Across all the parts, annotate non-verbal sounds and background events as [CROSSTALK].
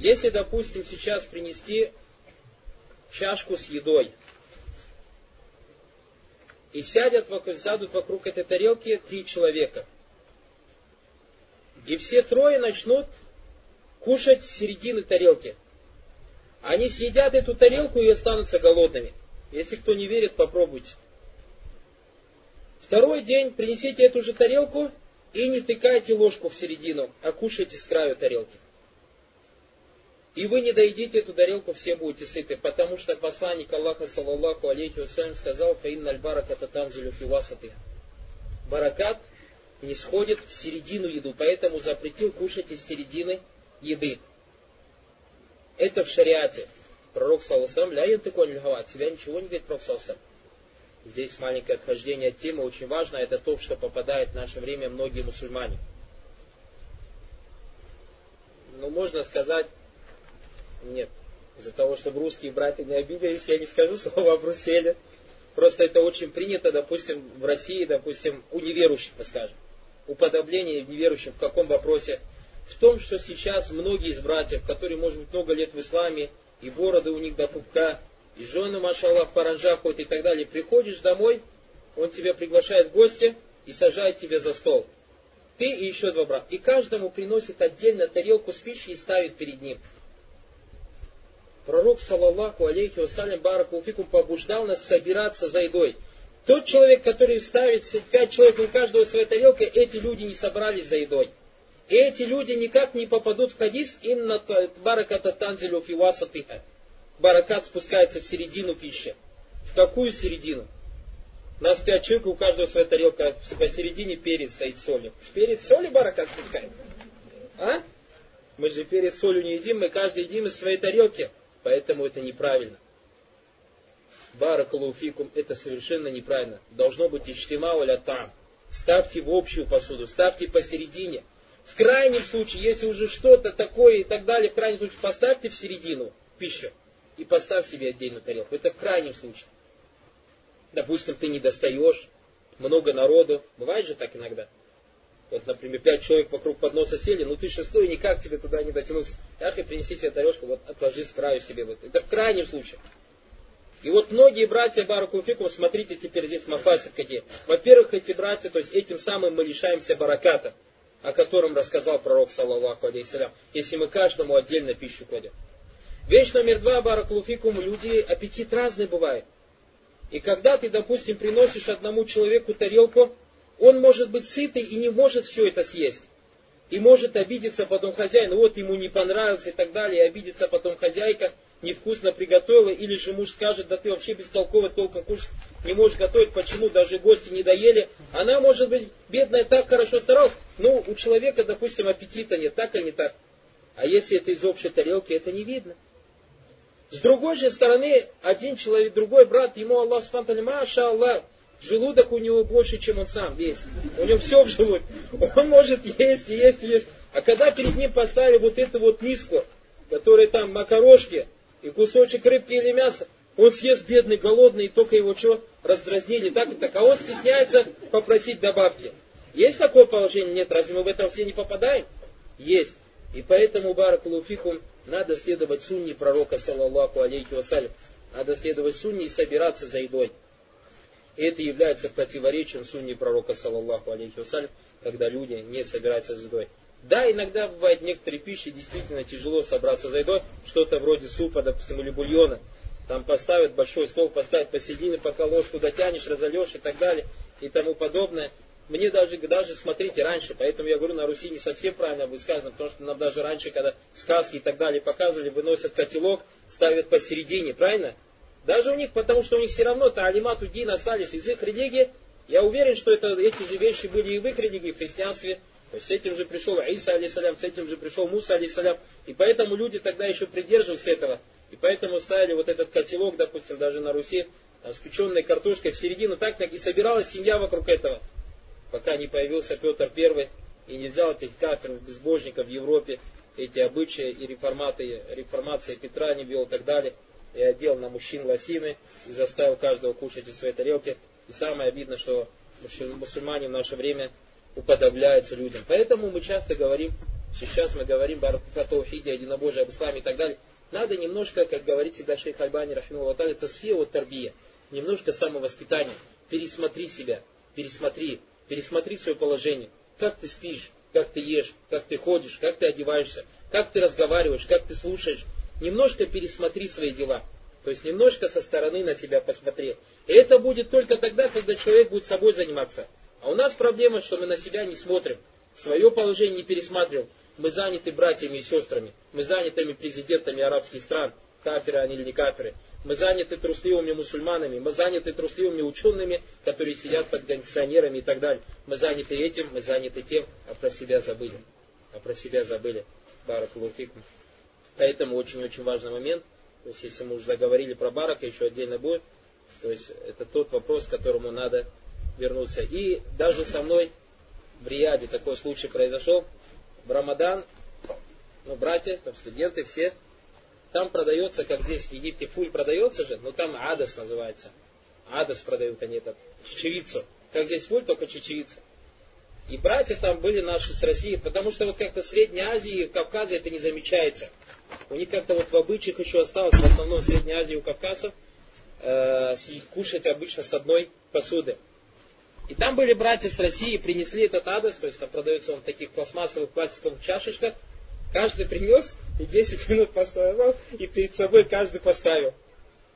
Если, допустим, сейчас принести чашку с едой, и сядут сядут вокруг этой тарелки три человека, и все трое начнут кушать с середины тарелки. Они съедят эту тарелку и останутся голодными. Если кто не верит, попробуйте. Второй день принесите эту же тарелку и не тыкайте ложку в середину, а кушайте с краю тарелки. И вы не доедите эту тарелку, все будете сыты, потому что посланник Аллаха, саллаллаху алейхи вассалям, сказал, «Фаин аль бараката танзилю фивасаты». Баракат не сходит в середину еду, поэтому запретил кушать из середины еды. Это в шариате. Пророк, саллаллаху ля янтыкон от себя ничего не говорит пророк, саллаллаху Здесь маленькое отхождение от темы, очень важно, это то, что попадает в наше время многие мусульмане. Ну, можно сказать, нет. Из-за того, чтобы русские братья не обиделись, я не скажу слово о Брюсселе. Просто это очень принято, допустим, в России, допустим, у неверующих, скажем. Уподобление неверующим в каком вопросе? В том, что сейчас многие из братьев, которые, может быть, много лет в исламе, и бороды у них до пупка, и жены, машаллах, в паранжах ходят и так далее, приходишь домой, он тебя приглашает в гости и сажает тебя за стол. Ты и еще два брата. И каждому приносит отдельно тарелку с пищей и ставит перед ним. Пророк, саллаллаху алейхи вассалям, баракулфикум, побуждал нас собираться за едой. Тот человек, который ставит пять человек у каждого своей тарелки, эти люди не собрались за едой. И эти люди никак не попадут в хадис инна бараката танзилю фивасатиха. Баракат спускается в середину пищи. В какую середину? Нас пять человек, у каждого своя тарелка, посередине перец стоит солью. В перец соли баракат спускается? А? Мы же перец солью не едим, мы каждый едим из своей тарелки. Поэтому это неправильно. Баракалуфикум это совершенно неправильно. Должно быть иштима валя там. Ставьте в общую посуду, ставьте посередине. В крайнем случае, если уже что-то такое и так далее, в крайнем случае поставьте в середину пищу и поставь себе отдельную тарелку. Это в крайнем случае. Допустим, ты не достаешь, много народу. Бывает же так иногда. Вот, например, пять человек вокруг подноса сели, ну ты шестой, никак тебе туда не дотянуться. Ахи, принеси себе тарелку, вот отложи с краю себе. Вот. Это в крайнем случае. И вот многие братья Баракуфиков, смотрите теперь здесь мафасит какие. Во-первых, эти братья, то есть этим самым мы лишаемся бараката, о котором рассказал пророк, саллаллаху алейхиссалям, если мы каждому отдельно пищу кладем. Вещь номер два, Баракулуфикум, люди аппетит разный бывает. И когда ты, допустим, приносишь одному человеку тарелку, он может быть сытый и не может все это съесть. И может обидеться потом хозяин, вот ему не понравилось и так далее, и обидится потом хозяйка, невкусно приготовила, или же муж скажет, да ты вообще бестолково толком кушать не можешь готовить, почему даже гости не доели. Она, может быть, бедная, так хорошо старалась, но у человека, допустим, аппетита нет, так или не так. А если это из общей тарелки, это не видно. С другой же стороны, один человек, другой брат, ему Аллах спантали, маша Аллах, Желудок у него больше, чем он сам весь. У него все в желудке. Он может есть, есть, есть. А когда перед ним поставили вот эту вот миску, которая там макарошки, и кусочек рыбки или мяса, он съест бедный, голодный, и только его что, раздразнили, так и так. А он стесняется попросить добавки. Есть такое положение? Нет. Разве мы в это все не попадаем? Есть. И поэтому, Баракулуфихум, надо следовать сунне пророка, саллаллаху алейхи вассалям. Надо следовать сунне и собираться за едой. И это является противоречием сунни пророка, саллаллаху алейхи вассалям, когда люди не собираются за едой. Да, иногда бывает некоторые пищи действительно тяжело собраться за едой, что-то вроде супа, допустим, или бульона. Там поставят большой стол, поставят посередине, пока ложку дотянешь, разольешь и так далее, и тому подобное. Мне даже, даже смотрите, раньше, поэтому я говорю, на Руси не совсем правильно будет сказано, потому что нам даже раньше, когда сказки и так далее показывали, выносят котелок, ставят посередине, правильно? Даже у них, потому что у них все равно таалимат удин остались из их религии. Я уверен, что это, эти же вещи были и в их религии, в христианстве. То есть с этим же пришел Иса, алейсалям, с этим же пришел Муса, алейсалям. И поэтому люди тогда еще придерживались этого. И поэтому ставили вот этот котелок, допустим, даже на Руси, там, с печеной картошкой в середину, так, так и собиралась семья вокруг этого. Пока не появился Петр Первый и не взял этих кафиров, безбожников в Европе, эти обычаи и реформаты, реформация Петра не вел и так далее и одел на мужчин лосины и заставил каждого кушать из своей тарелки. И самое обидно, что мусульмане в наше время уподобляются людям. Поэтому мы часто говорим, сейчас мы говорим о таухиде, единобожие, об исламе и так далее, надо немножко, как говорит всегда шейх Альбани, рахиму это сфия от тарбия, немножко самовоспитания, пересмотри себя, пересмотри, пересмотри свое положение, как ты спишь, как ты ешь, как ты ходишь, как ты одеваешься, как ты разговариваешь, как ты слушаешь. Немножко пересмотри свои дела. То есть немножко со стороны на себя посмотри. И это будет только тогда, когда человек будет собой заниматься. А у нас проблема, что мы на себя не смотрим. Свое положение не пересматриваем. Мы заняты братьями и сестрами. Мы занятыми президентами арабских стран. Каферы они или не каферы. Мы заняты трусливыми мусульманами. Мы заняты трусливыми учеными, которые сидят под кондиционерами и так далее. Мы заняты этим, мы заняты тем, а про себя забыли. А про себя забыли. Баракулуфикум. Поэтому очень-очень важный момент. То есть, если мы уже заговорили про барака, еще отдельно будет. То есть, это тот вопрос, к которому надо вернуться. И даже со мной в Рияде такой случай произошел. В Рамадан, ну, братья, там студенты все, там продается, как здесь в Египте фуль продается же, но там адас называется. Адас продают они этот, чечевицу. Как здесь фуль, только чечевица. И братья там были наши с России, потому что вот как-то в Средней Азии, Кавказе это не замечается. У них как-то вот в обычаях еще осталось, в основном в Средней Азии у кавказцев, э, кушать обычно с одной посуды. И там были братья с России, принесли этот адрес, то есть там продается он в таких пластмассовых пластиковых чашечках. Каждый принес и 10 [LAUGHS] минут поставил, и перед собой каждый поставил.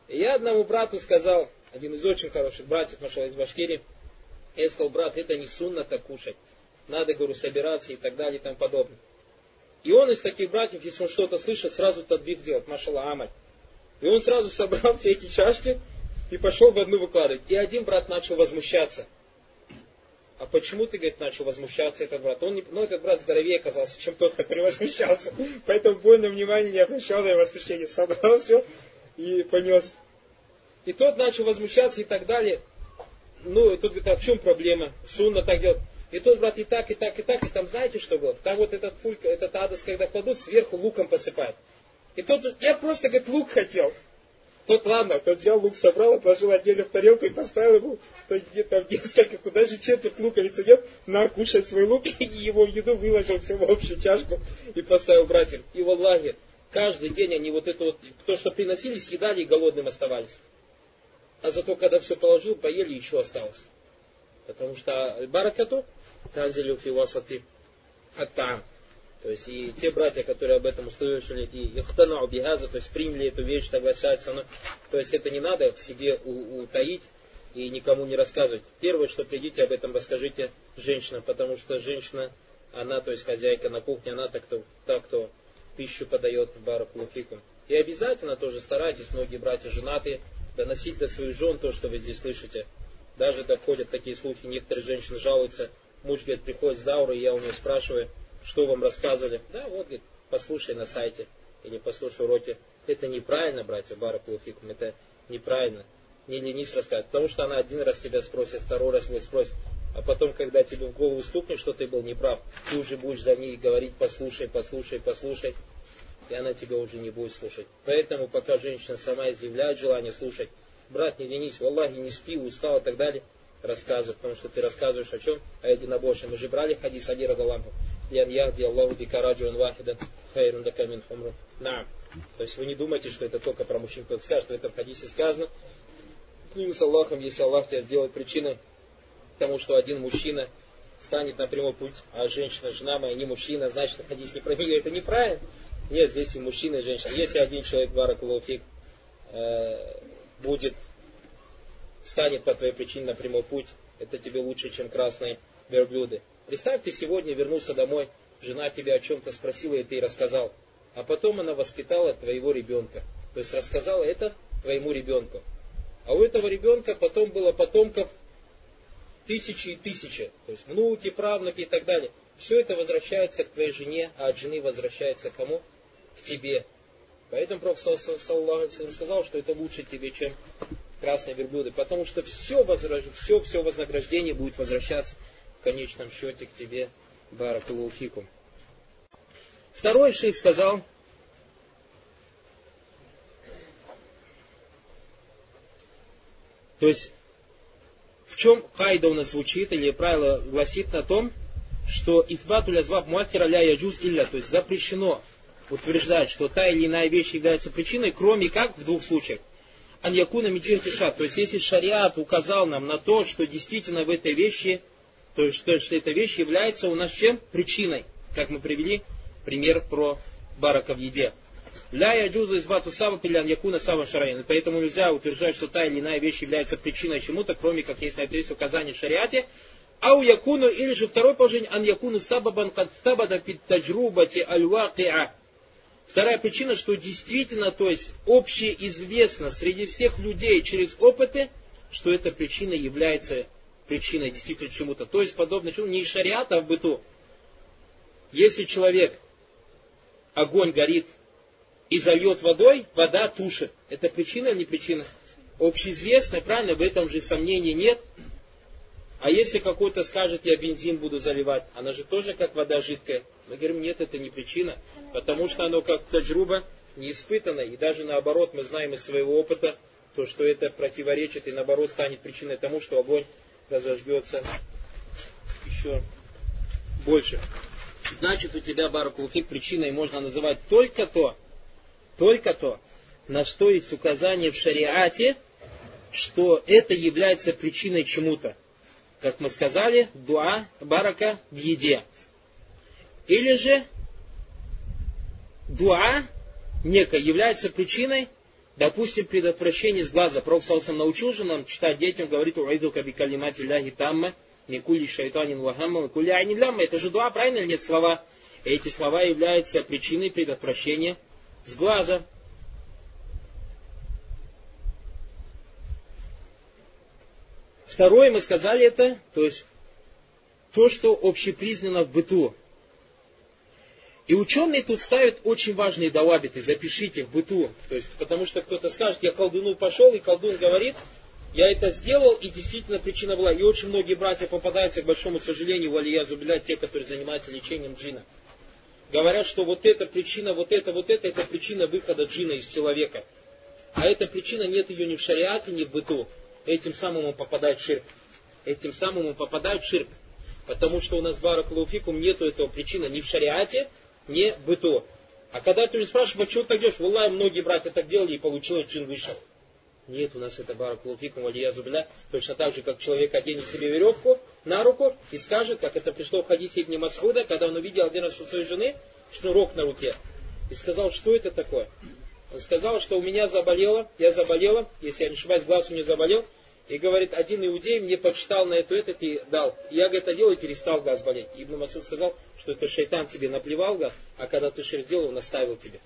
И я одному брату сказал, один из очень хороших братьев, нашел из Башкирии, я сказал, брат, это не сунно так кушать. Надо, говорю, собираться и так далее и тому подобное. И он из таких братьев, если он что-то слышит, сразу тадбик делает, машала амаль. И он сразу собрал [LAUGHS] все эти чашки и пошел в одну выкладывать. И один брат начал возмущаться. А почему ты, говорит, начал возмущаться этот брат? Он не, ну, этот брат здоровее оказался, чем тот, который [LAUGHS] возмущался. Поэтому больно внимания не обращал на его восхищение. Собрал [LAUGHS] все и понес. И тот начал возмущаться и так далее. Ну, и тут говорит, а в чем проблема? Сунна так делает. И тот брат и так, и так, и так, и там знаете, что было? Там вот этот фульк, этот адос, когда кладут, сверху луком посыпают. И тот, я просто, говорит, лук хотел. Тот, ладно, тот взял лук, собрал, отложил отдельно в тарелку и поставил ему то где-то несколько, куда же четверть луковицы нет, на, кушай свой лук, [LAUGHS] и его в еду выложил все в общую чашку и поставил братьям. И в Аллахе, каждый день они вот это вот, то, что приносили, съедали и голодным оставались. А зато, когда все положил, поели, еще осталось. Потому что баракату, танзилю философи, аттам. То есть и те братья, которые об этом услышали, и ихтанау бихаза, то есть приняли эту вещь, соглашаются, но, то есть это не надо в себе утаить и никому не рассказывать. Первое, что придите об этом расскажите женщинам, потому что женщина, она, то есть хозяйка на кухне, она так, кто, та, кто пищу подает в баракулуфикум. И обязательно тоже старайтесь, многие братья женатые, доносить до своих жен то, что вы здесь слышите. Даже доходят такие слухи, некоторые женщины жалуются, муж, говорит, приходит с дауры, я у нее спрашиваю, что вам рассказывали? Да, вот, говорит, послушай на сайте или послушай уроки. Это неправильно, братья, Баракулуфикум, это неправильно. Не ленись рассказать, потому что она один раз тебя спросит, второй раз тебя спросит, а потом, когда тебе в голову стукнет, что ты был неправ, ты уже будешь за ней говорить, послушай, послушай, послушай, и она тебя уже не будет слушать. Поэтому, пока женщина сама изъявляет желание слушать, брат, не ленись, в Аллахе не спи, устал и так далее, рассказывай, потому что ты рассказываешь о чем? О единобожии. Мы же брали хадис Али Радалаху. Ян яхди Аллаху бика раджуан вахидан хайрун дакамин хумру. На. То есть вы не думайте, что это только про мужчин. Кто-то скажет, в хадисе сказано. Клянусь Аллахом, если Аллах тебя сделает причиной тому, что один мужчина станет на прямой путь, а женщина, жена моя, не мужчина, значит, хадис не про нее. Это неправильно. Нет, здесь и мужчина, и женщина. Если один человек, баракулуфик, э, будет, станет по твоей причине на прямой путь, это тебе лучше, чем красные верблюды. Представь, ты сегодня вернулся домой, жена тебя о чем-то спросила, и ты ей рассказал. А потом она воспитала твоего ребенка. То есть рассказала это твоему ребенку. А у этого ребенка потом было потомков тысячи и тысячи. То есть внуки, правнуки и так далее. Все это возвращается к твоей жене, а от жены возвращается кому? К тебе. Поэтому Пророк сказал, что это лучше тебе, чем красные верблюды. Потому что все, возраж... все, все вознаграждение будет возвращаться в конечном счете к тебе. Баракулуфикум. Второй шейх сказал, то есть в чем хайда у нас звучит, или правило гласит на том, что ифбатуль азваб муакира ля яджуз илля, то есть запрещено утверждать, что та или иная вещь является причиной, кроме как в двух случаях. Аньякуна миджин шат, то есть если шариат указал нам на то, что действительно в этой вещи, то есть что, что эта вещь является у нас чем? Причиной. Как мы привели пример про барака в еде. Ля яджузу избату сава пилян якуна сава шарайн. Поэтому нельзя утверждать, что та или иная вещь является причиной чему-то, кроме как если на это есть указание в шариате. А у якуну, или же второе положение, ан якуну сабабан кад табада пит таджрубати Вторая причина, что действительно, то есть общеизвестно среди всех людей через опыты, что эта причина является причиной действительно чему-то. То есть подобно чему не шариата в быту. Если человек, огонь горит и зальет водой, вода тушит. Это причина или не причина? Общеизвестно, правильно, в этом же сомнений нет. А если какой-то скажет, я бензин буду заливать, она же тоже как вода жидкая. Мы говорим, нет, это не причина, потому что оно как таджруба не испытано. И даже наоборот, мы знаем из своего опыта, то, что это противоречит и наоборот станет причиной тому, что огонь разожгется еще больше. Значит, у тебя, Баракулфик, причиной можно называть только то, только то, на что есть указание в шариате, что это является причиной чему-то как мы сказали, дуа барака в еде. Или же дуа некая является причиной, допустим, предотвращения с глаза. Пророк Салсам научил же нам читать детям, говорит, уайду каби калимати ляхи тамма, никули шайтанин вахамма, никули айнин лямма. Это же дуа, правильно или нет слова? Эти слова являются причиной предотвращения с глаза. Второе, мы сказали это, то есть то, что общепризнано в быту. И ученые тут ставят очень важные давабиты, запишите в быту. То есть, потому что кто-то скажет, я колдуну пошел, и колдун говорит, я это сделал, и действительно причина была. И очень многие братья попадаются, к большому сожалению, в Алия Зубиля, те, которые занимаются лечением джина. Говорят, что вот эта причина, вот это, вот это, это причина выхода джина из человека. А эта причина нет ее ни в шариате, ни в быту этим самым он попадает в ширк. Этим самым он попадает в ширк. Потому что у нас баракалуфикум нету этого причины ни в шариате, ни в быту. А когда ты спрашиваешь, почему так делаешь, Валлах, многие братья так делали и получилось, джин вышел. Нет, у нас это баракулуфикум валия зубля. Точно так же, как человек оденет себе веревку на руку и скажет, как это пришло в хадисе Ибн Масхуда, когда он увидел один раз у своей жены шнурок на руке. И сказал, что это такое? Он сказал, что у меня заболело, я заболела, если я не ошибаюсь, глаз у меня заболел. И говорит, один иудей мне почитал на эту этот и дал. Я, говорит, это делал и перестал газ болеть. Ибн Масуд сказал, что это шайтан тебе наплевал газ, а когда ты шерсть делал, он оставил тебе.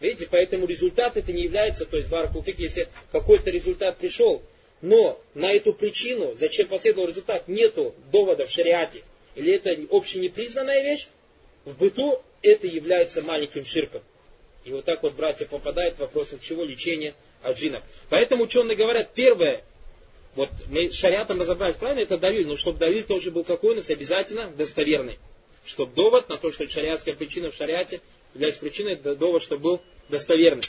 Видите, поэтому результат это не является, то есть баракулфик, если какой-то результат пришел, но на эту причину, зачем последовал результат, нету довода в шариате, или это общенепризнанная вещь, в быту это является маленьким ширком. И вот так вот братья попадают в вопрос, чего лечения от джинов. Поэтому ученые говорят, первое, вот мы шариатом разобрались, правильно, это давиль, но чтобы давиль тоже был какой у нас обязательно достоверный. Чтобы довод на то, что шариатская причина в шариате является причиной, довод, чтобы был достоверный.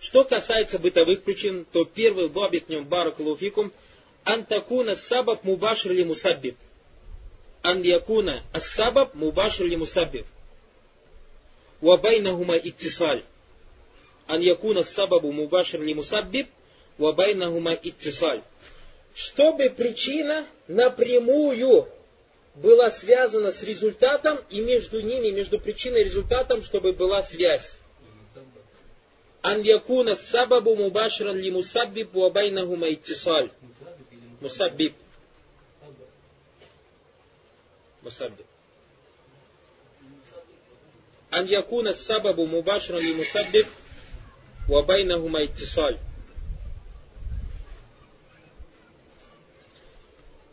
Что касается бытовых причин, то первый бабит в нем баракулуфикум антакуна сабаб мубашир ли мусаббиб. Ан якуна ассабаб мубашир ли мусаббиб. وبينهما اتصال أن يكون السبب مباشر لمسبب وبينهما اتصال чтобы причина напрямую была связана с результатом, и между ними, между причиной и результатом, чтобы была связь. Ан якуна сабабу мубашран ли мусаббиб ва байнахума иттисаль. Мусаббиб. Мусаббиб. أن يكون السبب مباشرا لمسبب وبينهما اتصال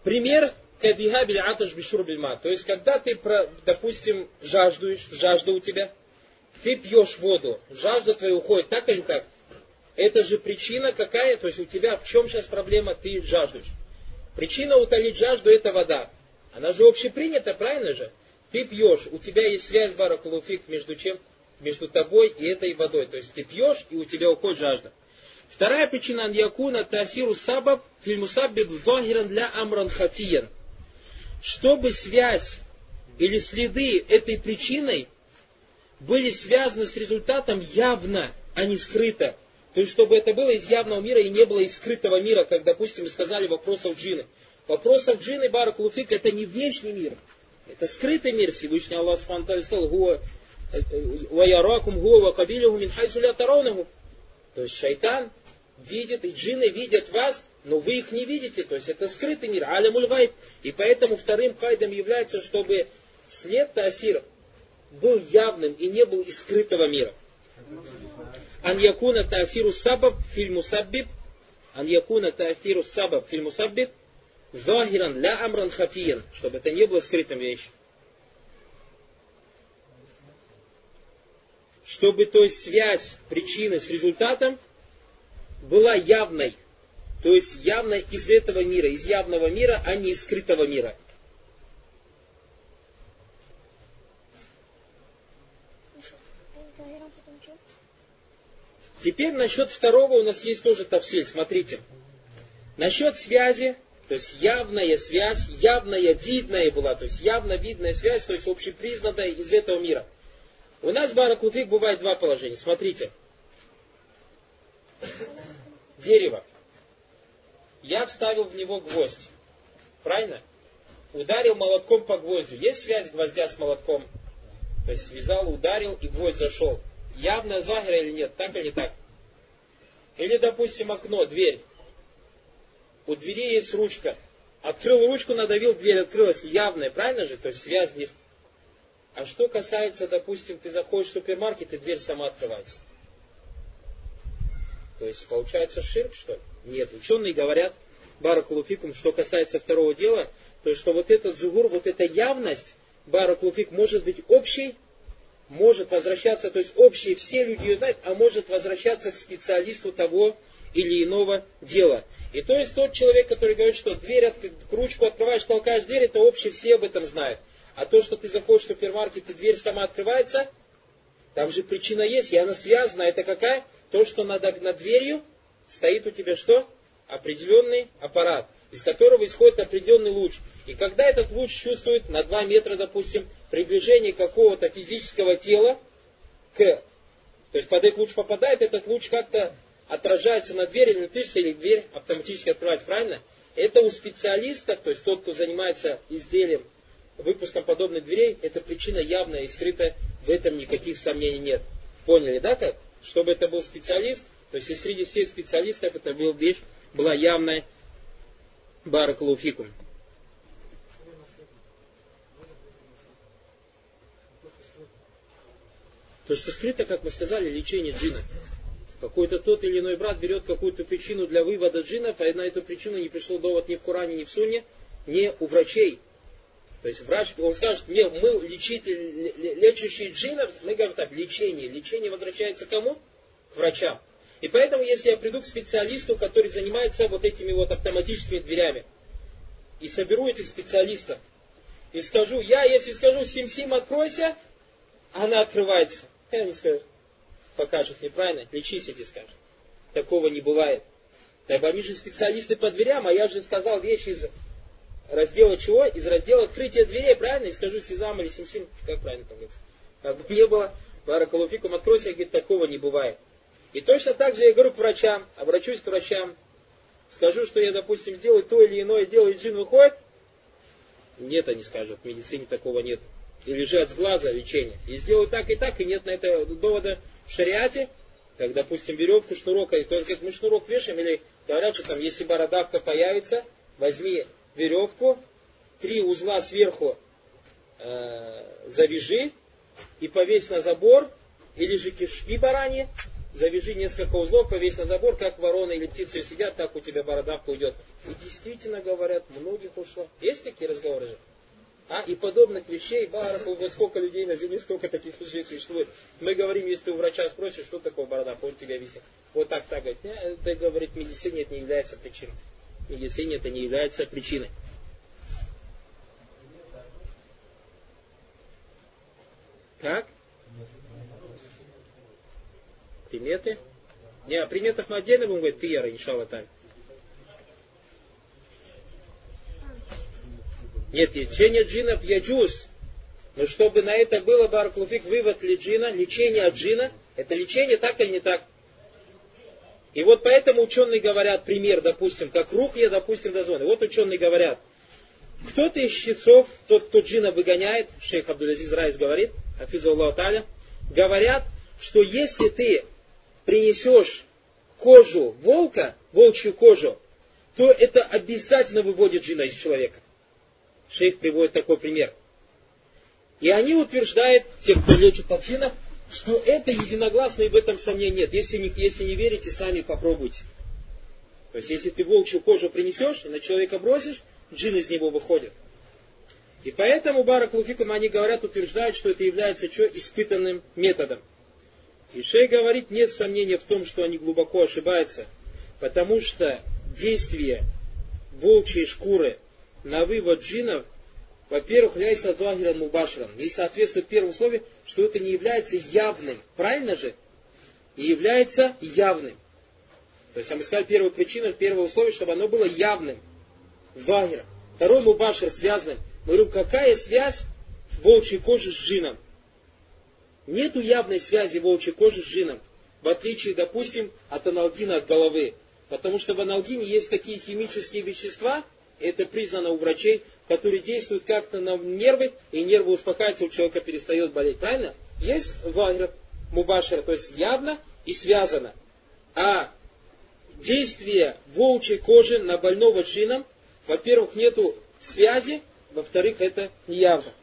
Пример кадихабель аташ бишурбельма. То есть, когда ты, допустим, жаждуешь, жажда у тебя, ты пьешь воду, жажда твоя уходит, так или так? Это же причина какая? То есть, у тебя в чем сейчас проблема? Ты жаждуешь. Причина утолить жажду это вода. Она же общепринята, правильно же? Ты пьешь, у тебя есть связь, баракулуфик, между чем? Между тобой и этой водой. То есть ты пьешь, и у тебя уходит жажда. Вторая причина аньякуна тасиру сабаб фильмусаббиб зохиран для амран хатиян. Чтобы связь или следы этой причиной были связаны с результатом явно, а не скрыто. То есть, чтобы это было из явного мира и не было из скрытого мира, как, допустим, сказали вопросов джины. Вопросов джины, баракулуфик, это не внешний мир. Это скрытый мир. Всевышний Аллах Субхану сказал, «Гуа ваяракум гуа вакабилюху мин хайсу ля То есть шайтан видит, и джины видят вас, но вы их не видите. То есть это скрытый мир, алямуль вайб. И поэтому вторым кайдом является, чтобы след Таасира был явным и не был из скрытого мира. Ан якуна таасиру сабаб фильму саббиб. Ан таасиру сабаб фильму саббиб. Захиран ля амран хафиян. Чтобы это не было скрытым вещью. Чтобы, то есть, связь причины с результатом была явной. То есть, явно из этого мира, из явного мира, а не из скрытого мира. Теперь насчет второго у нас есть тоже тавсиль. Смотрите. Насчет связи, то есть явная связь, явная видная была, то есть явно видная связь, то есть общепризнанная из этого мира. У нас баракуфик бывает два положения. Смотрите. Дерево. Я вставил в него гвоздь. Правильно? Ударил молотком по гвоздю. Есть связь гвоздя с молотком? То есть связал, ударил и гвоздь зашел явная загра или нет, так или не так. Или, допустим, окно, дверь. У двери есть ручка. Открыл ручку, надавил, дверь открылась. Явная, правильно же? То есть связь есть. А что касается, допустим, ты заходишь в супермаркет, и дверь сама открывается. То есть получается ширк, что ли? Нет. Ученые говорят, баракулуфикум, что касается второго дела, то есть что вот этот зугур, вот эта явность, баракулуфик, может быть общей, может возвращаться, то есть общие все люди ее знают, а может возвращаться к специалисту того или иного дела. И то есть тот человек, который говорит, что дверь, ручку открываешь, толкаешь дверь, это общие все об этом знают. А то, что ты заходишь в супермаркет и дверь сама открывается, там же причина есть, и она связана. Это какая? То, что над, над дверью стоит у тебя что? Определенный аппарат, из которого исходит определенный луч. И когда этот луч чувствует на 2 метра, допустим, приближение какого-то физического тела к... То есть под этот луч попадает, этот луч как-то отражается на двери, или напишется, или дверь автоматически открывается, правильно? Это у специалистов, то есть тот, кто занимается изделием, выпуском подобных дверей, это причина явная и скрытая, в этом никаких сомнений нет. Поняли, да, как? Чтобы это был специалист, то есть и среди всех специалистов это была вещь, была явная баракалуфикум. То, что скрыто, как мы сказали, лечение джина. Какой-то тот или иной брат берет какую-то причину для вывода джинов, а на эту причину не пришло довод ни в Коране, ни в Суне, ни у врачей. То есть врач, он скажет, не, мы лечитель, лечащие джинов, мы говорим так, лечение. Лечение возвращается кому? К врачам. И поэтому, если я приду к специалисту, который занимается вот этими вот автоматическими дверями, и соберу этих специалистов, и скажу, я, если скажу, сим-сим, откройся, она открывается. И они скажут, покажут неправильно, лечись эти скажут. Такого не бывает. Так они же специалисты по дверям, а я же сказал вещи из раздела чего? Из раздела открытия дверей, правильно? И скажу Сезам или Симсим, как правильно там говорится. Как бы [LAUGHS] не было, Баракалуфикум откройся, говорит, такого не бывает. И точно так же я говорю к врачам, обращусь к врачам, скажу, что я, допустим, сделаю то или иное дело, и джин выходит, нет, они скажут, в медицине такого нет или же от глаза лечение. И сделают так и так, и нет на это довода в шариате, как, допустим, веревку, шнурок, говорит, мы шнурок вешаем, или говорят, что там, если бородавка появится, возьми веревку, три узла сверху э, завяжи и повесь на забор, или же кишки бараньи, завяжи несколько узлов, повесь на забор, как ворона или птицы сидят, так у тебя бородавка уйдет. И действительно говорят, многих ушло. Есть такие разговоры же? А, и подобных вещей, бараху, вот сколько людей на земле, сколько таких вещей существует. Мы говорим, если ты у врача спросишь, что такое борода, он тебя висит. Вот так, так, говорит, это, говорит, медицине это не является причиной. Медицине это не является причиной. Как? Приметы? Не, о приметах мы отдельно будем говорить, пияра, иншалла так. Нет, лечение джинов яджуз. Но чтобы на это было, Баракулуфик, вывод ли джина, лечение от джина, это лечение так или не так? И вот поэтому ученые говорят, пример, допустим, как рухья, допустим, дозвоны. Вот ученые говорят, кто-то из щитцов, тот, кто джина выгоняет, шейх Абдулязиз Райс говорит, Афизу Аллаху Таля, говорят, что если ты принесешь кожу волка, волчью кожу, то это обязательно выводит джина из человека. Шейх приводит такой пример. И они утверждают, те, кто лечит от джинов, что это единогласно и в этом сомнения нет. Если не, если не верите, сами попробуйте. То есть, если ты волчью кожу принесешь и на человека бросишь, джин из него выходит. И поэтому Барак Луфикум, они говорят, утверждают, что это является что? Испытанным методом. И Шей говорит, нет сомнения в том, что они глубоко ошибаются, потому что действие волчьей шкуры на вывод джинов, во-первых, ляйса адвагиран мубашран, не соответствует первому условию, что это не является явным. Правильно же? Не является явным. То есть, а мы сказали, первая причина, первое условие, чтобы оно было явным. Вагира. Второй мубашир связанным. Мы говорим, какая связь волчьей кожи с джином? Нету явной связи волчьей кожи с джином. В отличие, допустим, от аналгина от головы. Потому что в аналгине есть такие химические вещества, это признано у врачей, которые действуют как-то на нервы, и нервы успокаиваются, у человека перестает болеть. Правильно? Есть вагра, мубашира, то есть явно и связано. А действие волчьей кожи на больного джином, во-первых, нету связи, во-вторых, это неявно.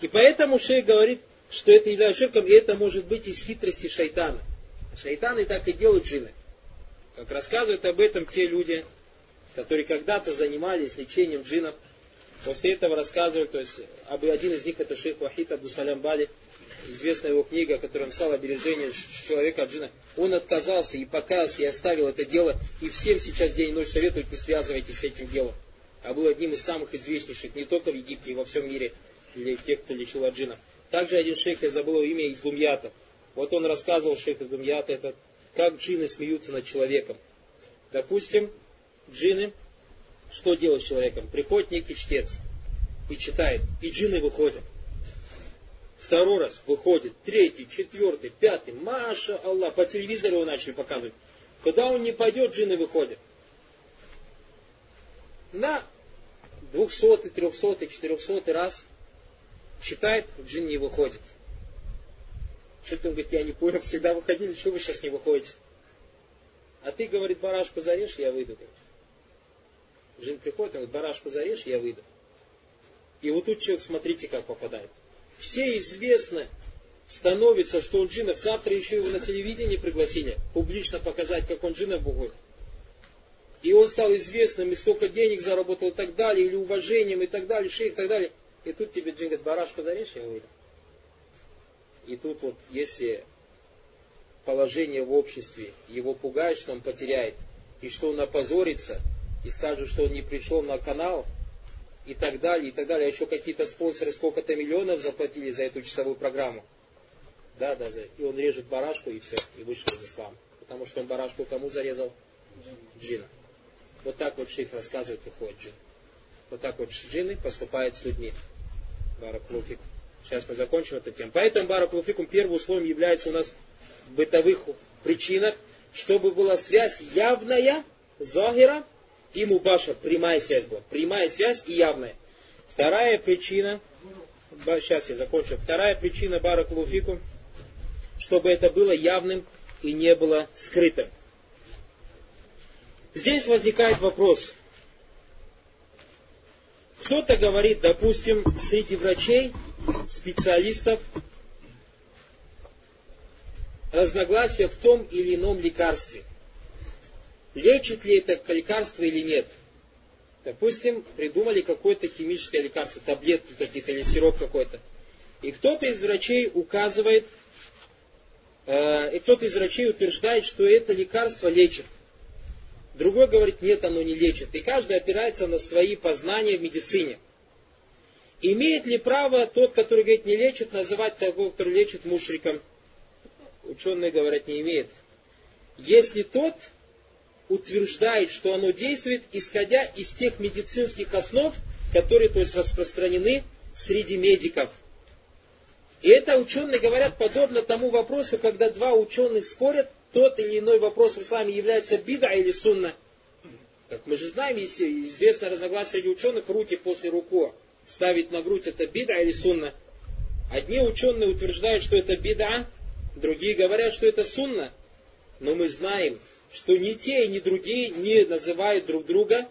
И поэтому шейх говорит, что это является ширком, и это может быть из хитрости шайтана. Шайтаны так и делают джины. Как рассказывают об этом те люди, которые когда-то занимались лечением джинов. После этого рассказывают, то есть об один из них это шейх Вахид Абдусалям Бали, известная его книга, которая написала обережение человека от джина. Он отказался и покаялся, и оставил это дело. И всем сейчас день и ночь советуют, не связывайтесь с этим делом. А был одним из самых известнейших не только в Египте, и во всем мире, для тех, кто лечил от джина. Также один шейх, я забыл его имя, из Думьята. Вот он рассказывал, шейх из Думьята, это как джины смеются над человеком. Допустим, джины, что делают с человеком? Приходит некий чтец и читает, и джины выходят. Второй раз выходит, третий, четвертый, пятый, Маша Аллах, по телевизору его начали показывать. Куда он не пойдет, джины выходят. На двухсотый, трехсотый, четырехсотый раз читает, джин не выходит. Что-то он говорит, я не понял, всегда выходили, что вы сейчас не выходите? А ты, говорит, барашку зарежь, я выйду. Говорит. Джин приходит, он говорит, барашку зарежь, я выйду. И вот тут человек, смотрите, как попадает. Все известно становится, что он джинов. Завтра еще его на телевидении пригласили, публично показать, как он джинов выходит. И он стал известным, и столько денег заработал и так далее, или уважением и так далее, шейх и так далее. И тут тебе джин говорит, барашку зарежь, я выйду. И тут вот, если положение в обществе его пугает, что он потеряет, и что он опозорится, и скажет, что он не пришел на канал, и так далее, и так далее. А еще какие-то спонсоры сколько-то миллионов заплатили за эту часовую программу. Да, да, и он режет барашку, и все, и вышел из ислама. Потому что он барашку кому зарезал? Джина. Вот так вот шейх рассказывает, выходит джин. Вот так вот джины поступают с людьми. Баракулуфик. Сейчас мы закончим эту тему. Поэтому Баракулуфикум первым условием является у нас в бытовых причинах, чтобы была связь явная, захира, и мубаша, прямая связь была. Прямая связь и явная. Вторая причина, сейчас я закончу. Вторая причина Баракулуфикум, чтобы это было явным и не было скрытым. Здесь возникает вопрос. Кто-то говорит, допустим, среди врачей, специалистов, разногласия в том или ином лекарстве. Лечит ли это лекарство или нет? Допустим, придумали какое-то химическое лекарство, таблетки какие-то или сироп какой-то. И кто-то из врачей указывает, э, и кто-то из врачей утверждает, что это лекарство лечит. Другой говорит, нет, оно не лечит. И каждый опирается на свои познания в медицине. Имеет ли право тот, который говорит не лечит, называть того, который лечит мушриком? Ученые говорят, не имеет. Если тот утверждает, что оно действует, исходя из тех медицинских основ, которые то есть, распространены среди медиков. И это ученые говорят подобно тому вопросу, когда два ученых спорят, тот или иной вопрос в исламе является бида или сунна. Как мы же знаем, известно разногласие среди ученых, руки после руку ставить на грудь это бида или сунна. Одни ученые утверждают, что это бида, другие говорят, что это сунна. Но мы знаем, что ни те, ни другие не называют друг друга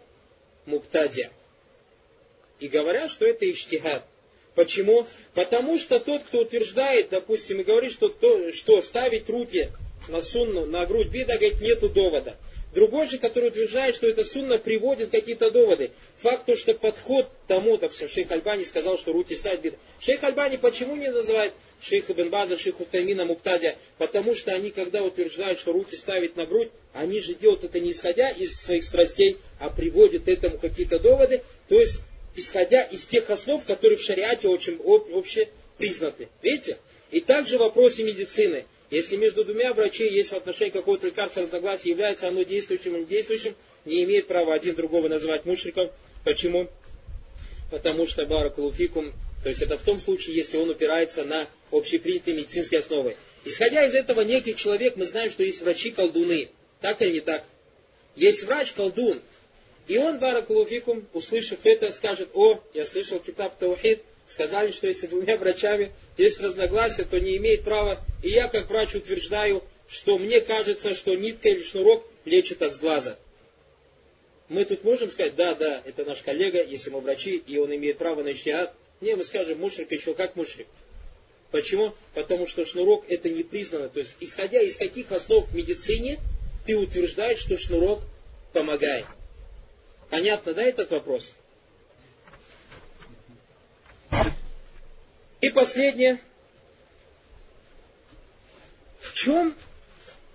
муктадия. И говорят, что это иштихад. Почему? Потому что тот, кто утверждает, допустим, и говорит, что, то, что ставить руки на сунну, на грудь бида, говорит, нету довода. Другой же, который утверждает, что это сунна приводит какие-то доводы. Факт то, что подход тому, допустим, шейх Альбани сказал, что руки ставить бида. Шейх Альбани почему не называет шейха Бен База, шейху Таймина, Муктадия? Потому что они, когда утверждают, что руки ставить на грудь, они же делают это не исходя из своих страстей, а приводят этому какие-то доводы, то есть исходя из тех основ, которые в шариате очень вообще признаны. Видите? И также в вопросе медицины. Если между двумя врачей есть в отношении какого-то лекарства разногласия, является оно действующим или недействующим, не имеет права один другого называть мушриком. Почему? Потому что баракулуфикум, то есть это в том случае, если он опирается на общепринятые медицинские основы. Исходя из этого, некий человек, мы знаем, что есть врачи-колдуны. Так или не так? Есть врач-колдун, и он, баракулуфикум, услышав это, скажет, о, я слышал китаб Таухид, сказали, что если двумя [LAUGHS] врачами есть разногласия, то не имеет права. И я, как врач, утверждаю, что мне кажется, что нитка или шнурок лечит от сглаза. Мы тут можем сказать, да, да, это наш коллега, если мы врачи, и он имеет право на ищтиад. Не, мы скажем, мушрик еще как мушрик. Почему? Потому что шнурок это не признано. То есть, исходя из каких основ в медицине, ты утверждаешь, что шнурок помогает. Понятно, да, этот вопрос? И последнее. В чем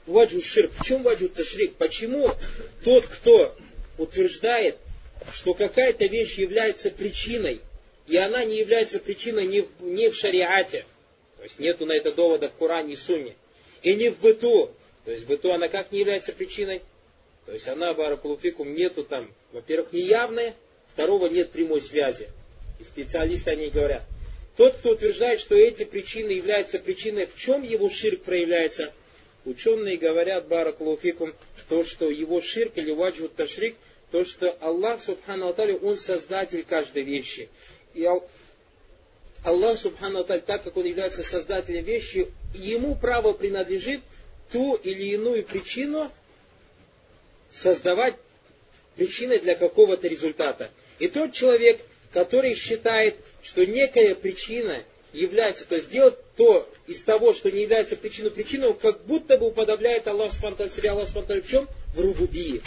ваджу ширк, в чем ваджу ташрик? Почему тот, кто утверждает, что какая-то вещь является причиной, и она не является причиной ни в, ни в шариате, есть нету на это довода в Коране и Сунне, и не в быту, то есть в быту она как не является причиной? То есть она, баракулуфикум, нету там, во-первых, неявная, второго нет прямой связи. И специалисты они говорят, тот, кто утверждает, что эти причины являются причиной, в чем его ширк проявляется, ученые говорят, баракулуфикум, то, что его ширк или ваджу ташрик, то, что Аллах, субхану Аталию, Он создатель каждой вещи. И Аллах, субхану Аталию, так как Он является создателем вещи, Ему право принадлежит ту или иную причину создавать причиной для какого-то результата. И тот человек, который считает, что некая причина является, то есть делать то из того, что не является причиной причиной, как будто бы уподобляет Аллах Субтитры себя Аллах Субтитры в чем? В рубубии,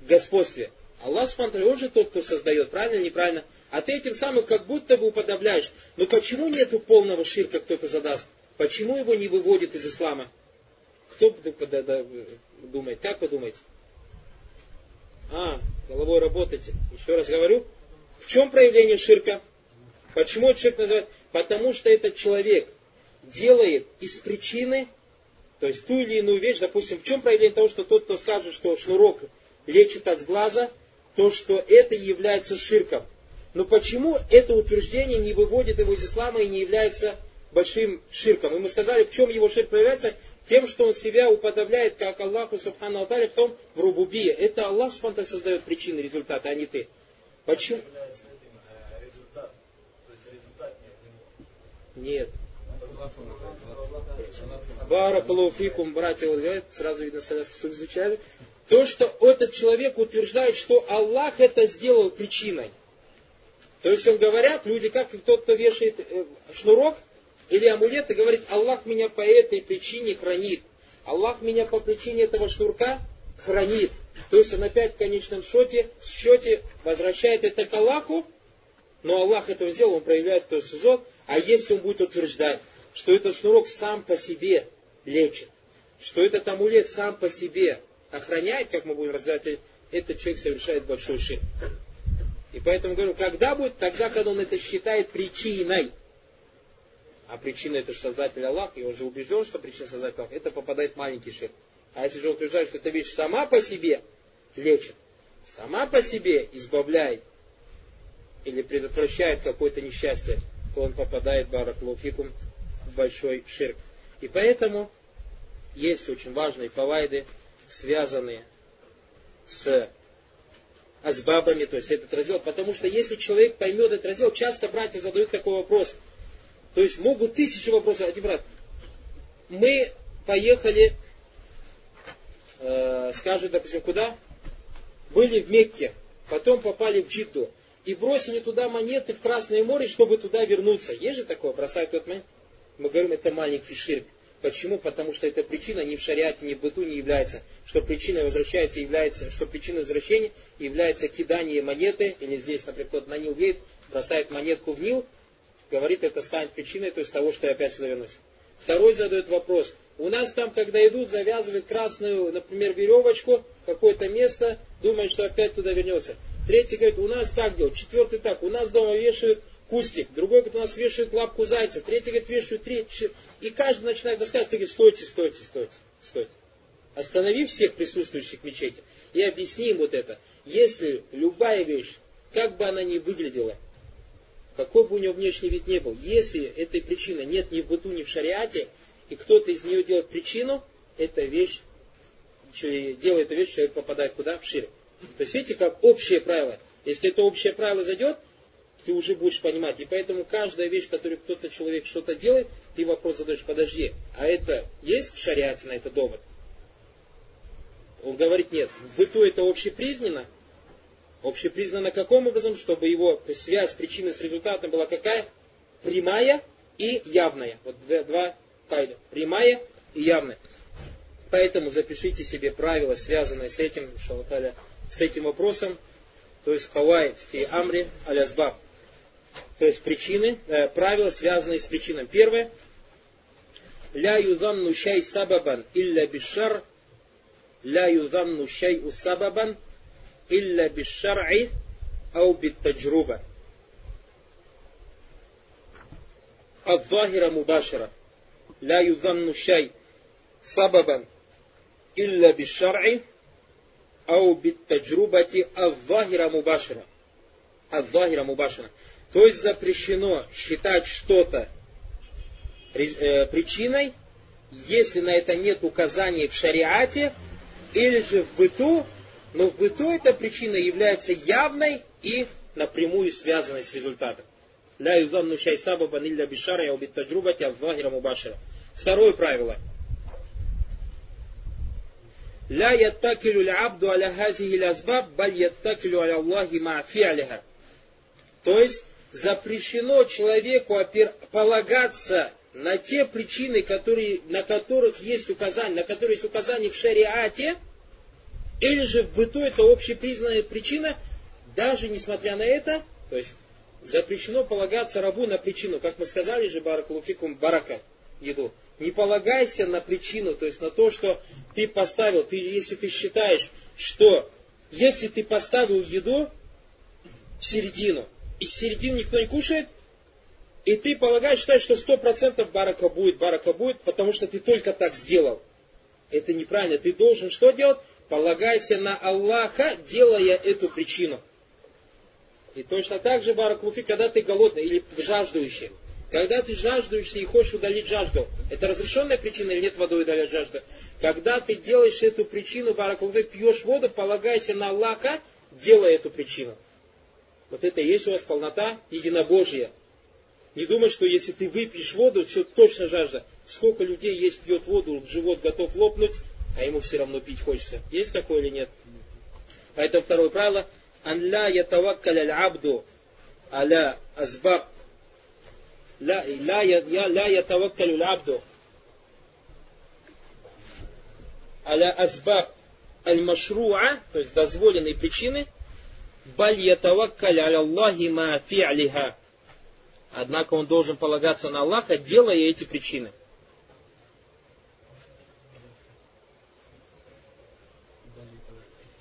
в господстве. Аллах Субтитры, он же тот, кто создает, правильно или неправильно? А ты этим самым как будто бы уподобляешь. Но почему нету полного ширка, кто-то задаст? Почему его не выводит из ислама? Кто думает? Как вы думаете? А, головой работаете. Еще раз говорю. В чем проявление ширка? Почему это ширк называют? Потому что этот человек делает из причины, то есть ту или иную вещь, допустим, в чем проявление того, что тот, кто скажет, что шнурок лечит от сглаза, то, что это является ширком. Но почему это утверждение не выводит его из ислама и не является большим ширком? И мы сказали, в чем его ширк проявляется, тем, что он себя уподобляет, как Аллаху Субхану Аталя, в том, в рубубии. Это Аллах Субхану создает причины, результаты, а не ты. Почему? Нет. Баракалуфикум, братья, сразу видно, советский изучали. То, что этот человек утверждает, что Аллах это сделал причиной. То есть он говорят, люди, как тот, кто вешает э, шнурок, или амулет и говорит, Аллах меня по этой причине хранит. Аллах меня по причине этого шнурка хранит. То есть он опять в конечном счете, счете возвращает это к Аллаху, но Аллах это сделал, он проявляет то сужок, а если он будет утверждать, что этот шнурок сам по себе лечит, что этот амулет сам по себе охраняет, как мы будем разбирать, этот человек совершает большой ширк. И поэтому говорю, когда будет? Тогда, когда он это считает причиной а причина это же создатель Аллах, и он же убежден, что причина создатель Аллах, это попадает маленький ширк. А если же он утверждает, что эта вещь сама по себе лечит, сама по себе избавляет, или предотвращает какое-то несчастье, то он попадает, бараклауфикум, в большой ширк. И поэтому есть очень важные фавайды, связанные с азбабами, то есть этот раздел. Потому что если человек поймет этот раздел, часто братья задают такой вопрос. То есть могут тысячи вопросов. Один брат, мы поехали, э, скажем, допустим, куда? Были в Мекке, потом попали в Джидду и бросили туда монеты в Красное море, чтобы туда вернуться. Есть же такое, бросают тот момент? Мы говорим, это маленький ширк. Почему? Потому что эта причина ни в шариате, ни в быту не является. Что причиной возвращается, является, что причиной возвращения является кидание монеты, или здесь, например, кто-то на Нил едет, бросает монетку в Нил, говорит, это станет причиной то есть, того, что я опять сюда вернусь. Второй задает вопрос. У нас там, когда идут, завязывают красную, например, веревочку, какое-то место, думают, что опять туда вернется. Третий говорит, у нас так делают. Четвертый так, у нас дома вешают кустик. Другой говорит, у нас вешают лапку зайца. Третий говорит, вешают три. И каждый начинает рассказывать, говорит, стойте, стойте, стойте, стойте. Останови всех присутствующих в мечети и объясни им вот это. Если любая вещь, как бы она ни выглядела, какой бы у нее внешний вид не был, если этой причины нет ни в быту, ни в шариате, и кто-то из нее делает причину, эта вещь, делает эту вещь, человек попадает куда? В шире. То есть видите, как общее правило. Если это общее правило зайдет, ты уже будешь понимать. И поэтому каждая вещь, которую кто-то человек что-то делает, ты вопрос задаешь, подожди, а это есть в шариате на это довод? Он говорит, нет, в быту это общепризнано. Общепризнано каким образом? Чтобы его связь причины с результатом была какая? Прямая и явная. Вот два кайда. Прямая и явная. Поэтому запишите себе правила, связанные с этим, с этим вопросом. То есть хавайт фи амри алясбаб. То есть причины, э, правила, связанные с причиной. Первое. Ля юзанну шай сабабан илля бишар. Ля юзанну шай сабабан илля бишар'и ау биттаджруба. الظاهرة مباشرة لا يظن شيء سببا إلا بالشرع أو بالتجربة الظاهرة مباشرة الظاهرة مباشرة То есть запрещено считать что-то э, причиной, если на это нет указаний в шариате, или же в быту, но в быту эта причина является явной и напрямую связанной с результатом. Ля юзанну шай сабабан илля бишара я убит таджрубати алзахира мубашира. Второе правило. Ля яттакилю абду аля хазихи лязбаб, баль яттакилю аля Аллахи. То есть, запрещено человеку полагаться на те причины, которые, на которых есть указания, на которые есть указания в шариате, или же в быту это общепризнанная причина, даже несмотря на это, то есть запрещено полагаться рабу на причину, как мы сказали же, баракулуфикум барака, еду. Не полагайся на причину, то есть на то, что ты поставил, ты, если ты считаешь, что если ты поставил еду в середину, из середины никто не кушает, и ты полагаешь, считаешь, что сто процентов барака будет, барака будет, потому что ты только так сделал. Это неправильно. Ты должен что делать? Полагайся на Аллаха, делая эту причину. И точно так же, Баракулуфи, когда ты голодный или жаждущий. Когда ты жаждущий и хочешь удалить жажду, это разрешенная причина или нет водой удалять жажду? Когда ты делаешь эту причину, Баракулуфи, пьешь воду, полагайся на Аллаха, делая эту причину. Вот это и есть у вас полнота единобожия. Не думай, что если ты выпьешь воду, все точно жажда. Сколько людей есть, пьет воду, живот готов лопнуть, а ему все равно пить хочется. Есть такое или нет? Поэтому второе правило. Ан ла ятаваккаля аль-абду аля азбаб. Ла ятаваккалю аль-абду аля азбаб аль-машруа, то есть дозволенные причины – Баль ятаваккаль Аллахи ма фи'лиха. Однако он должен полагаться на Аллаха, делая эти причины.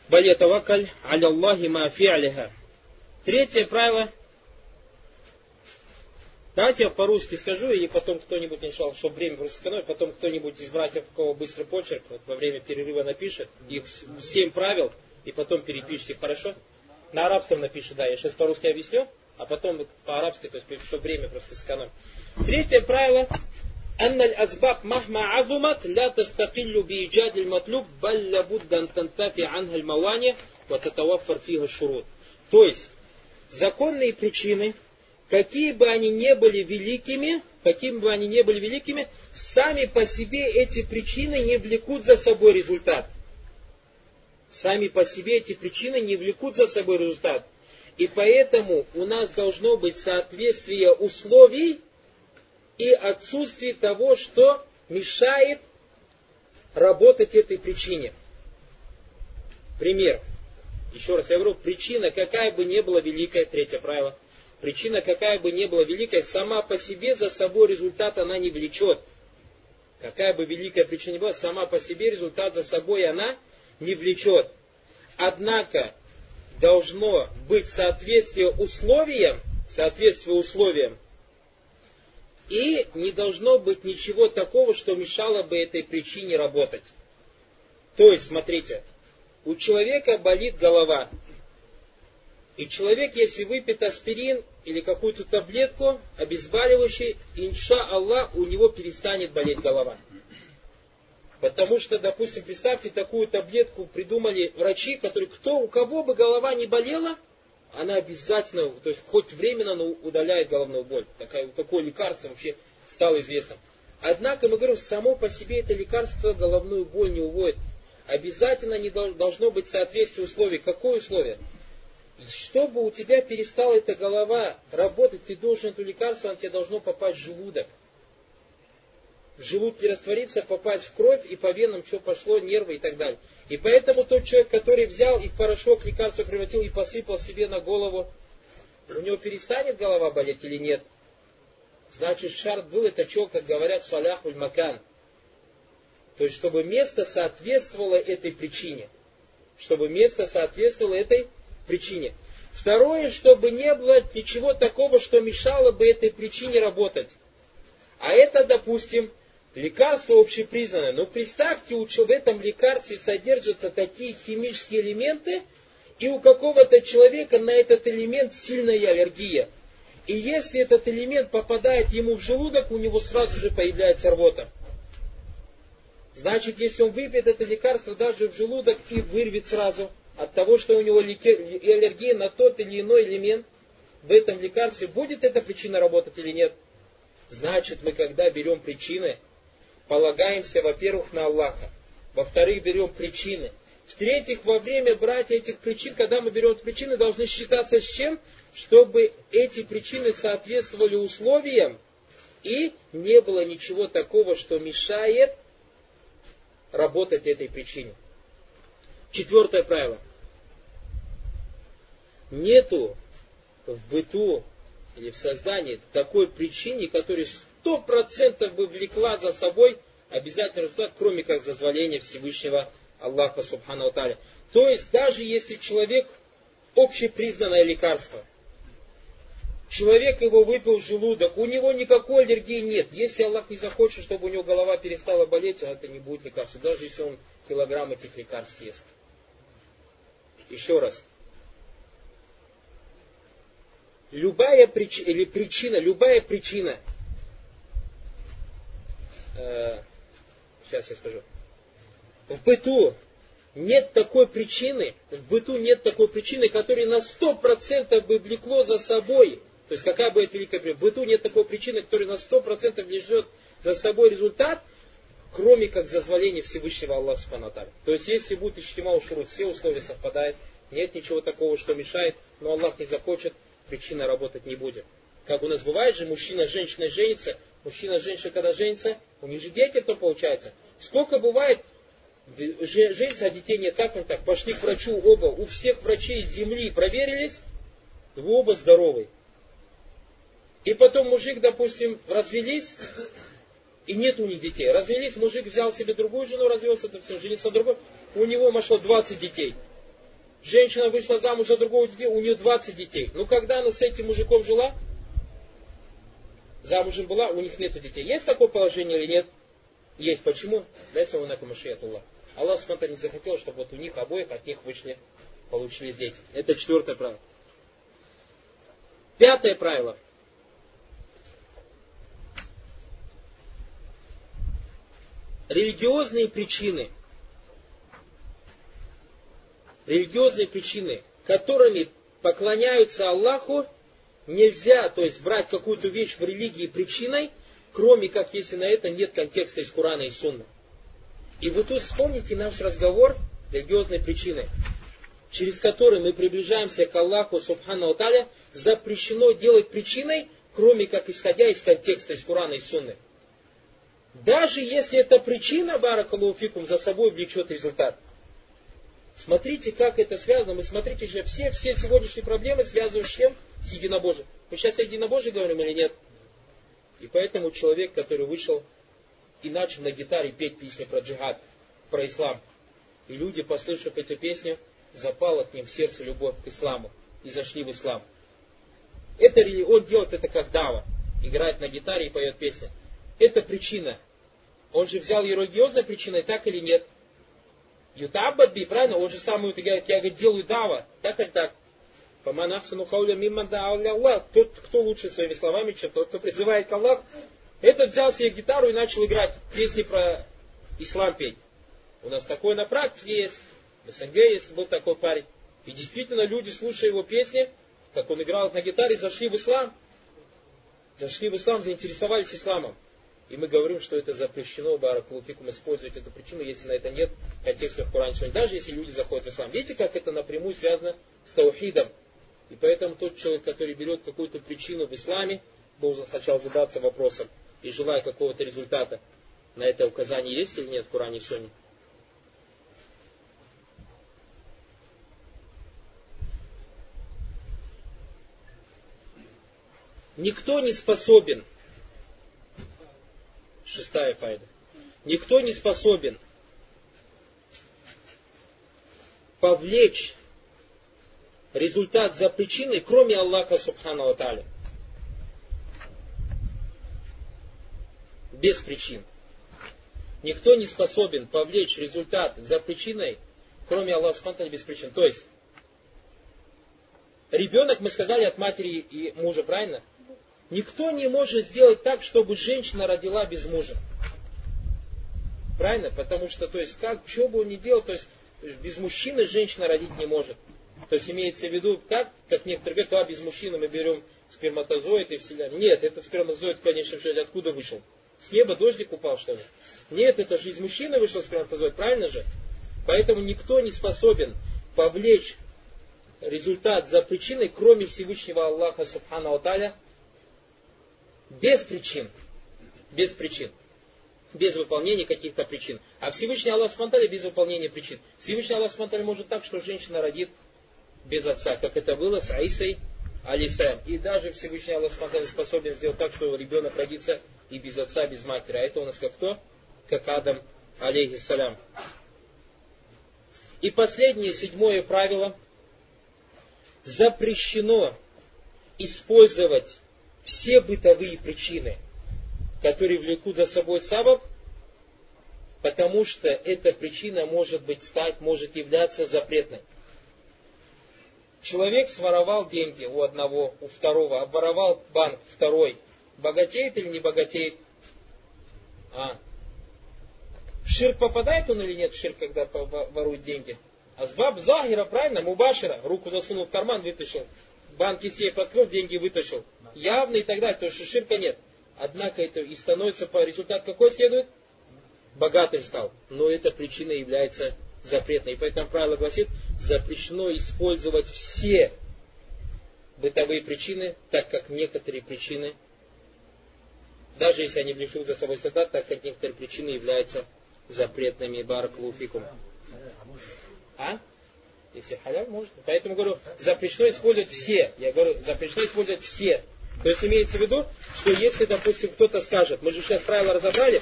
Баль ятаваккаль Аллахи ма фи'лиха. Третье правило. Давайте я по-русски скажу, и потом кто-нибудь, иншалл, чтобы время просто сэкономить, потом кто-нибудь из братьев, у кого быстрый почерк, вот во время перерыва напишет, их семь правил, и потом перепишите, хорошо? На арабском напишет, да, я сейчас по-русски объясню. а потом по-арабски, то есть чтобы время просто сэкономить. Третье правило. أن الأسباب مهما عظمت لا تستقل بإيجاد المطلوب بل لابد أن تنتفي عنها الموانع وتتوفر فيها الشروط. То есть, законные причины, какие бы они ни были великими, какими бы они ни были великими, сами по себе эти причины не влекут за собой результат. Сами по себе эти причины не влекут за собой результат. И поэтому у нас должно быть соответствие условий и отсутствие того, что мешает работать этой причине. Пример. Еще раз я говорю, причина, какая бы ни была великая, третье правило, причина, какая бы ни была великая, сама по себе за собой результат она не влечет. Какая бы великая причина ни была, сама по себе результат за собой она не влечет. Однако должно быть соответствие условиям, соответствие условиям, и не должно быть ничего такого, что мешало бы этой причине работать. То есть, смотрите, у человека болит голова. И человек, если выпьет аспирин или какую-то таблетку, обезболивающий, инша Аллах, у него перестанет болеть голова. Потому что, допустим, представьте, такую таблетку придумали врачи, которые, кто, у кого бы голова не болела, она обязательно, то есть хоть временно, но удаляет головную боль. Такое, такое лекарство вообще стало известным. Однако, мы говорим, само по себе это лекарство головную боль не уводит. Обязательно не должно быть соответствие условий. Какое условие? Чтобы у тебя перестала эта голова работать, ты должен это лекарство, оно тебе должно попасть в желудок в желудке раствориться, попасть в кровь и по венам что пошло, нервы и так далее. И поэтому тот человек, который взял и в порошок лекарство превратил и посыпал себе на голову, у него перестанет голова болеть или нет? Значит, шарт был это что, как говорят, саляхуль макан. То есть, чтобы место соответствовало этой причине. Чтобы место соответствовало этой причине. Второе, чтобы не было ничего такого, что мешало бы этой причине работать. А это, допустим, лекарство общепризнанное. Но представьте, в этом лекарстве содержатся такие химические элементы, и у какого-то человека на этот элемент сильная аллергия. И если этот элемент попадает ему в желудок, у него сразу же появляется рвота. Значит, если он выпьет это лекарство даже в желудок и вырвет сразу от того, что у него аллергия на тот или иной элемент в этом лекарстве, будет эта причина работать или нет? Значит, мы когда берем причины, полагаемся, во-первых, на Аллаха. Во-вторых, берем причины. В-третьих, во время брать этих причин, когда мы берем причины, должны считаться с чем? Чтобы эти причины соответствовали условиям и не было ничего такого, что мешает работать этой причине. Четвертое правило. Нету в быту или в создании такой причине, которая сто процентов бы влекла за собой обязательный результат, кроме как дозволения Всевышнего Аллаха Субхану Таля. То есть даже если человек общепризнанное лекарство, человек его выпил в желудок, у него никакой аллергии нет. Если Аллах не захочет, чтобы у него голова перестала болеть, это не будет лекарство, даже если он килограмм этих лекарств съест. Еще раз, любая причина, или причина, любая причина, э, сейчас я скажу, в быту нет такой причины, в быту нет такой причины, которая на сто процентов бы влекло за собой, то есть какая бы это великая причина, в быту нет такой причины, которая на сто процентов влечет за собой результат, кроме как зазволения Всевышнего Аллаха Субхану То есть если будет ищтима шурут, все условия совпадают, нет ничего такого, что мешает, но Аллах не захочет, причина работать не будет. Как у нас бывает же, мужчина с женщиной женится, мужчина с женщиной когда женится, у них же дети то получается. Сколько бывает, женится, а детей нет, как он так, пошли к врачу оба, у всех врачей с земли проверились, вы оба здоровы. И потом мужик, допустим, развелись, и нет у них детей. Развелись, мужик взял себе другую жену, развелся, допустим, женился на другой, у него машло 20 детей. Женщина вышла замуж за другого детей, у нее 20 детей. Но когда она с этим мужиком жила, замужем была, у них нет детей. Есть такое положение или нет? Есть. Почему? Дайся на Аллах. Аллах смотря не захотел, чтобы вот у них обоих от них вышли, получились дети. Это четвертое правило. Пятое правило. Религиозные причины, религиозные причины, которыми поклоняются Аллаху, нельзя, то есть брать какую-то вещь в религии причиной, кроме как если на это нет контекста из Корана и Сунны. И вот тут вспомните наш разговор религиозной причины, через который мы приближаемся к Аллаху Субхану Таля, запрещено делать причиной, кроме как исходя из контекста из Корана и Сунны. Даже если эта причина, баракалуфикум, за собой влечет результат. Смотрите, как это связано. Мы смотрите же, все, все сегодняшние проблемы связаны с чем? С единобожием. Мы сейчас о единобожии говорим или нет? И поэтому человек, который вышел и начал на гитаре петь песни про джихад, про ислам, и люди, послышав эту песню, запала к ним в сердце любовь к исламу и зашли в ислам. Это, он делает это как дава, играет на гитаре и поет песни. Это причина. Он же взял религиозной причиной, так или нет? Ютаббаби, правильно? Он же сам говорит, я говорит, делаю дава. Так или так? Фаманахсану хауля мимман Аллах. Тот, кто лучше своими словами, чем тот, кто призывает к. Этот взял себе гитару и начал играть песни про ислам петь. У нас такое на практике есть. В СНГ есть, был такой парень. И действительно люди, слушая его песни, как он играл на гитаре, зашли в ислам. Зашли в ислам, заинтересовались исламом. И мы говорим, что это запрещено Баракулуфикум использовать эту причину, если на это нет контекста в Коране. Даже если люди заходят в ислам. Видите, как это напрямую связано с таухидом. И поэтому тот человек, который берет какую-то причину в исламе, должен сначала задаться вопросом и желая какого-то результата. На это указание есть или нет в Коране и Сунне? Никто не способен Шестая файда. Никто не способен повлечь результат за причиной, кроме Аллаха Субхану Аталя. Без причин. Никто не способен повлечь результат за причиной, кроме Аллаха Субхану без причин. То есть, ребенок, мы сказали, от матери и мужа, правильно? Никто не может сделать так, чтобы женщина родила без мужа. Правильно? Потому что, то есть, как, что бы он ни делал, то есть, без мужчины женщина родить не может. То есть, имеется в виду, как, как некоторые говорят, а без мужчины мы берем сперматозоид и вселяем. Нет, этот сперматозоид, конечно же, откуда вышел? С неба дождик упал, что ли? Нет, это же из мужчины вышел сперматозоид, правильно же? Поэтому никто не способен повлечь результат за причиной, кроме Всевышнего Аллаха Субхану Аталя, без причин. Без причин. Без выполнения каких-то причин. А Всевышний Аллах Субтитры без выполнения причин. Всевышний Аллах Субтитры может так, что женщина родит без отца, как это было с Аисой Алисаем. И даже Всевышний Аллах Субтитры способен сделать так, что ребенок родится и без отца, без матери. А это у нас как кто? Как Адам, алейхиссалям. И последнее, седьмое правило. Запрещено использовать все бытовые причины, которые влекут за собой сабаб, потому что эта причина может быть стать, может являться запретной. Человек своровал деньги у одного, у второго, обворовал банк второй. Богатеет или не богатеет? А. В ширк попадает он или нет в ширк, когда ворует деньги? Азбаб Захира, правильно? Мубашира. Руку засунул в карман, вытащил. Банки сейф открыл, деньги вытащил явно и так далее, то что ширка нет. Однако это и становится по результату какой следует? Богатым стал. Но эта причина является запретной. И поэтому правило гласит, запрещено использовать все бытовые причины, так как некоторые причины, даже если они влечут за собой сатат, так как некоторые причины являются запретными баракулуфикум. А? Если халяль, может. Поэтому говорю, запрещено использовать все. Я говорю, запрещено использовать все то есть имеется в виду, что если, допустим, кто-то скажет, мы же сейчас правила разобрали,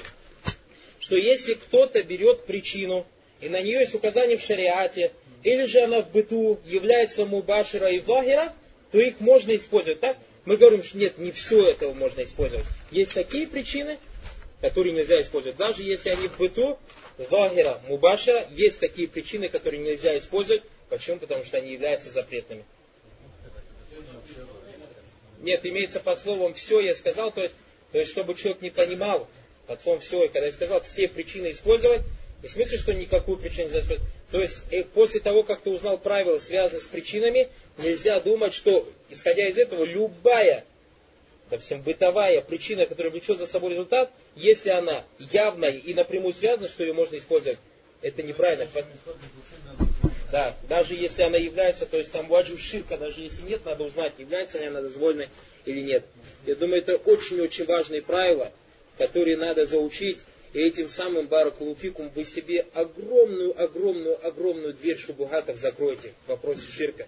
что если кто-то берет причину, и на нее есть указание в шариате, или же она в быту является мубашира и вагира, то их можно использовать, так? Мы говорим, что нет, не все этого можно использовать. Есть такие причины, которые нельзя использовать. Даже если они в быту, вагира, мубашира, есть такие причины, которые нельзя использовать. Почему? Потому что они являются запретными. Нет, имеется по словам все, я сказал, то есть, то есть чтобы человек не понимал, под словом все, и когда я сказал все причины использовать, не в смысле, что никакую причину нельзя использовать. То есть э, после того, как ты узнал правила, связанные с причинами, нельзя думать, что, исходя из этого, любая, допустим, бытовая причина, которая влечет за собой результат, если она явная и напрямую связана, что ее можно использовать, это неправильно. Да, даже если она является, то есть там ваджу ширка, даже если нет, надо узнать, является ли она дозволенной или нет. Я думаю, это очень-очень важные правила, которые надо заучить, и этим самым баракулуфикум вы себе огромную, огромную, огромную дверь шубугатов закроете в вопросе ширка.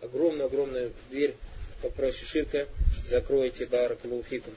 Огромную, огромную дверь в вопросе ширка закроете баракулуфикум.